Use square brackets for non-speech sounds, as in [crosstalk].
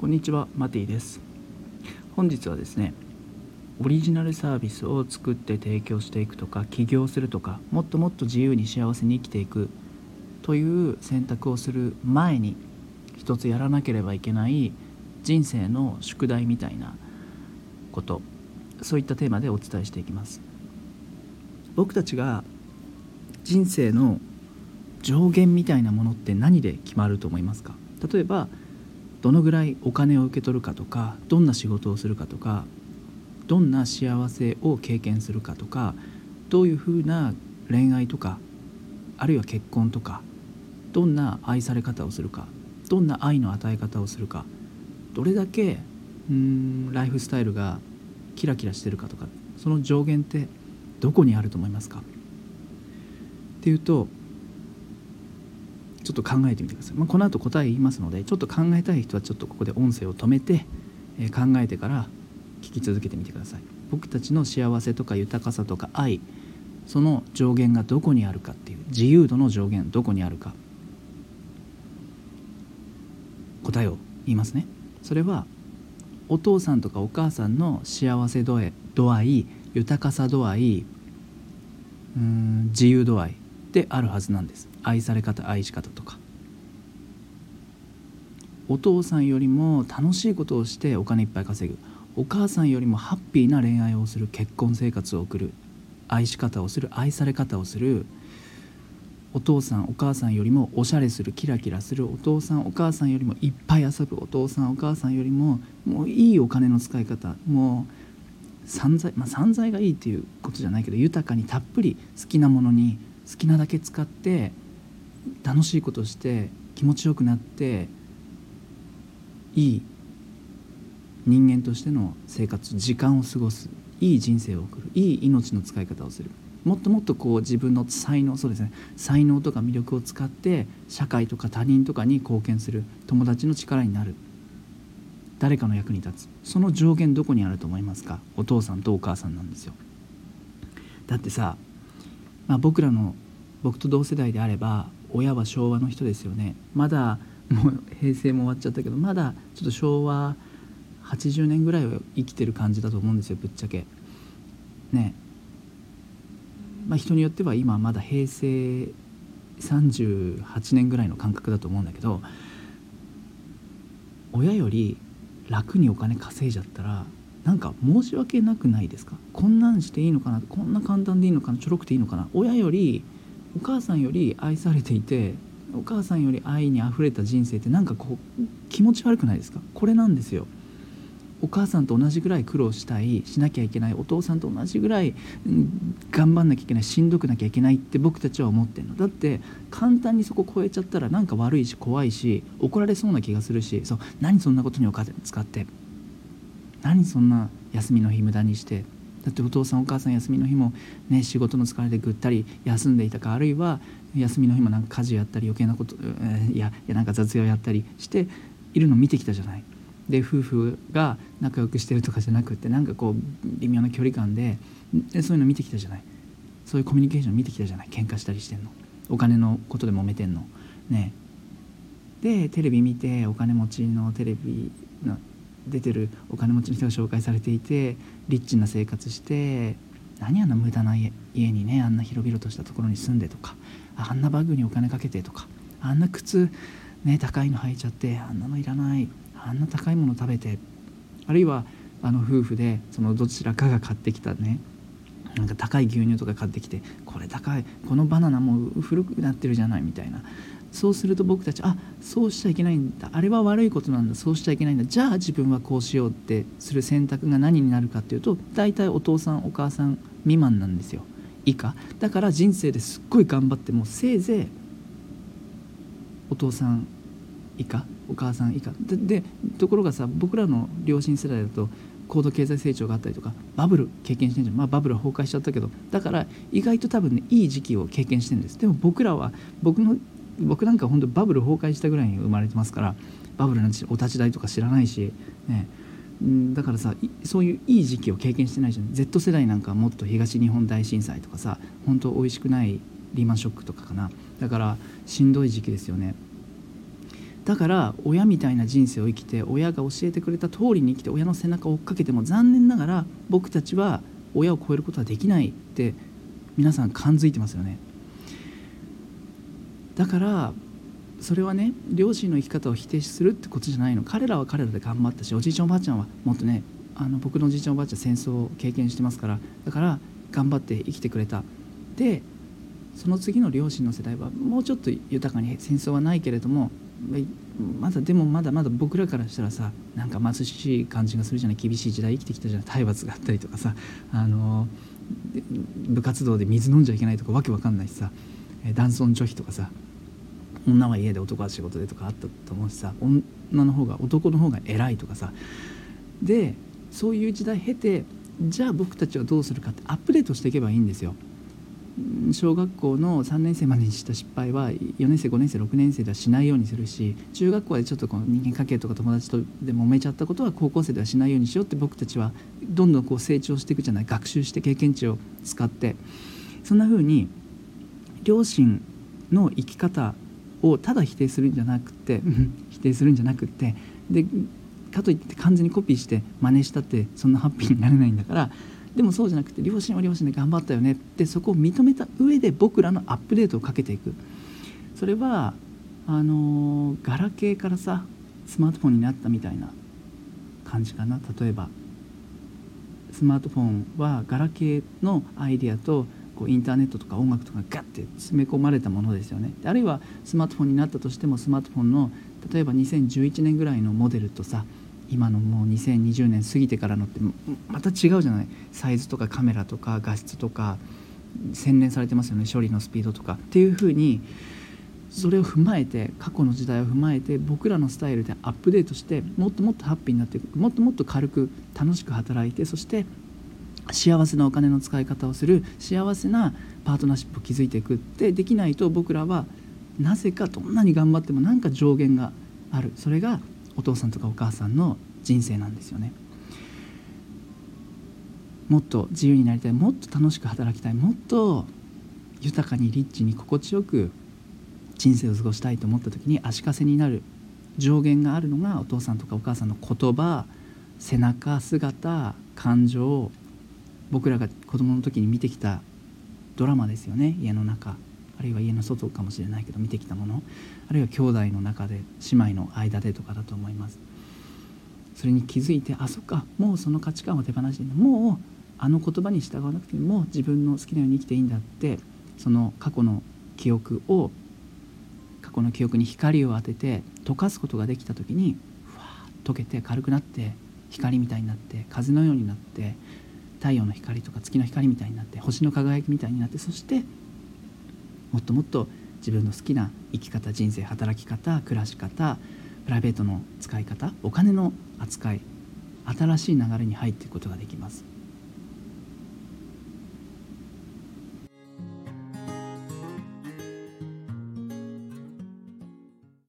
こんにちはマティです。本日はですねオリジナルサービスを作って提供していくとか起業するとかもっともっと自由に幸せに生きていくという選択をする前に一つやらなければいけない人生の宿題みたいなことそういったテーマでお伝えしていきます。僕たちが人生の上限みたいなものって何で決まると思いますか？例えばどのぐらいお金を受け取るかとかどんな仕事をするかとかどんな幸せを経験するかとかどういうふうな恋愛とかあるいは結婚とかどんな愛され方をするかどんな愛の与え方をするかどれだけうんライフスタイルがキラキラしてるかとかその上限ってどこにあると思いますか？っていうとちょっと考えてみてください、まあ、この後答え言いますのでちょっと考えたい人はちょっとここで音声を止めて、えー、考えてから聞き続けてみてください。僕たちの幸せとか豊かさとか愛その上限がどこにあるかっていう自由度の上限どこにあるか。答えを言いますね。それはお父さんとかお母さんの幸せ度合い豊かさ度合いうん自由度合いであるはずなんです。愛され方愛し方とか。お父さんよりも楽しいことをしてお金いっぱい稼ぐ。お母さんよりもハッピーな恋愛をする結婚生活を送る。愛し方をする愛され方をする。お父さんお母さんよりもおしゃれするキラキラする。お父さんお母さんよりもいっぱい遊ぶ。お父さんお母さんよりももういいお金の使い方。もう散財まあ散財がいいっていうことじゃないけど豊かにたっぷり好きなものに好きなだけ使って楽しいことして気持ちよくなっていい人間としての生活時間を過ごす。いい人生を送る。いい命の使い方をする。もっともっとこう自分の才能そうですね。才能とか魅力を使って社会とか他人とかに貢献する。友達の力になる。誰かの役に立つ。その上限どこにあると思いますか？お父さんとお母さんなんですよ。だってさ、まあ、僕らの僕と同世代であれば親は昭和の人ですよね。まだもう平成も終わっちゃったけどまだちょっと昭和80年ぐらいは生きてる感じだと思うんですよぶっちゃけ。ね。まあ人によっては今まだ平成38年ぐらいの感覚だと思うんだけど親より楽にお金稼いじゃったらなんか申し訳なくないですか？こんなんしていいのかな？こんな簡単でいいのかな？ちょろくていいのかな？親よりお母さんより愛されていてお母さんより愛にあふれた人生ってなんかこう気持ち悪くないですか？これなんですよ。お母さんと同じぐらい苦労したいしなきゃいけないお父さんと同じぐらい、うん、頑張んなきゃいけないしんどくなきゃいけないって僕たちは思ってるの。だって簡単にそこ超えちゃったらなんか悪いし怖いし怒られそうな気がするしそう何そんなことにお金使って何そんな休みの日無駄にしてだってお父さんお母さん休みの日もね仕事の疲れでぐったり休んでいたかあるいは休みの日もなんか家事やったり余計なこと、いやいやなんか雑用やったりしているの見てきたじゃない。で夫婦が仲良くしてるとかじゃなくってなんかこう微妙な距離感ででそういうの見てきたじゃない。そういうコミュニケーション見てきたじゃない。喧嘩したりしてんの。お金のことで揉めてんの。ね。でテレビ見てお金持ちのテレビ出てるお金持ちの人が紹介されていてリッチな生活して何あの無駄な家家にねあんな広々としたところに住んでとかあんなバッグにお金かけてとかあんな靴ね高いの履いちゃってあんなのいらないあんな高いもの食べてあるいはあの夫婦でそのどちらかが買ってきたねなんか高い牛乳とか買ってきてこれ高いこのバナナもう古くなってるじゃないみたいな。そうすると僕たちあそうしちゃいけないんだ。あれは悪いことなんだ。そうしちゃいけないんだ。じゃあ自分はこうしようってする選択が何になるかっていうと大体お父さんお母さん未満なんですよ。以下。だから人生ですっごい頑張ってもせいぜいお父さん以下お母さん以下。ででところがさ僕らの両親世代だと高度経済成長があったりとかバブル経験してるじゃん。まあバブル崩壊しちゃったけどだから意外と多分ねいい時期を経験してるんです。でも僕らは僕の僕なんか本当バブル崩壊したぐらいに生まれてますからバブルなんてお立ち台とか知らないしね。だからさそういういい時期を経験してないじゃん。Z 世代なんかもっと東日本大震災とかさ本当美味しくないリーマンショックとかかな。だからしんどい時期ですよね。だから親みたいな人生を生きて親が教えてくれた通りに生きて親の背中を追っかけても残念ながら僕たちは親を超えることはできないって皆さん感づいてますよね。だからそれはね両親の生き方を否定するってことじゃないの。彼らは彼らで頑張ったしおじいちゃんおばあちゃんはもっとねあの僕のおじいちゃんおばあちゃん戦争を経験してますからだから頑張って生きてくれた。でその次の両親の世代はもうちょっと豊かに戦争はないけれどもまだでもまだまだ僕らからしたらさなんか貧しい感じがするじゃない厳しい時代生きてきたじゃない体罰があったりとかさあの部活動で水飲んじゃいけないとかわけわかんないしさ男尊女卑とかさ女は家で男は仕事でとかあったと思うしさ女の方が男の方が偉いとかさでそういう時代経てじゃあ僕たちはどうするかってアップデートしていけばいいんですよ。小学校の3年生までにした失敗は4年生5年生6年生ではしないようにするし中学校でちょっとこの人間関係とか友達とで揉めちゃったことは高校生ではしないようにしようって僕たちはどんどんこう成長していくじゃない学習して経験値を使って。そんな風に両親の生き方をただ否定するんじゃなくて [laughs] 否定するんじゃなくてでかといって完全にコピーして真似したってそんなハッピーになれないんだからでもそうじゃなくて両親は両親で頑張ったよねってそこを認めた上で僕らのアップデートをかけていく。それはあのガラケーからさスマートフォンになったみたいな感じかな。例えばスマートフォンはガラケーのアイデアとこうインターネットとか音楽とかガッて詰め込まれたものですよね。あるいはスマートフォンになったとしてもスマートフォンの例えば2011年ぐらいのモデルとさ今のもう2020年過ぎてからのってまた違うじゃない？サイズとかカメラとか画質とか洗練されてますよね処理のスピードとかっていうふうにそれを踏まえて過去の時代を踏まえて僕らのスタイルでアップデートしてもっともっとハッピーになっていくもっともっと軽く楽しく働いてそして幸せなお金の使い方をする幸せなパートナーシップを築いていくってできないと僕らはなぜかどんなに頑張ってもなんか上限がある。それがお父さんとかお母さんの人生なんですよね。もっと自由になりたい。もっと楽しく働きたいもっと豊かにリッチに心地よく人生を過ごしたいと思った時に足かせになる上限があるのがお父さんとかお母さんの言葉背中姿感情僕らが子供の時に見てきたドラマですよね。家の中。あるいは家の外かもしれないけど見てきたものあるいは兄弟の中で姉妹の間でとかだと思います。それに気づいてあそっかもうその価値観を手放してもうあの言葉に従わなくても自分の好きなように生きていいんだってその過去の記憶を過去の記憶に光を当てて溶かすことができた時にふわっ溶けて軽くなって光みたいになって風のようになって太陽の光とか月の光みたいになって星の輝きみたいになってそしてもっともっと自分の好きな生き方人生働き方暮らし方プライベートの使い方お金の扱い新しい流れに入っていくことができます。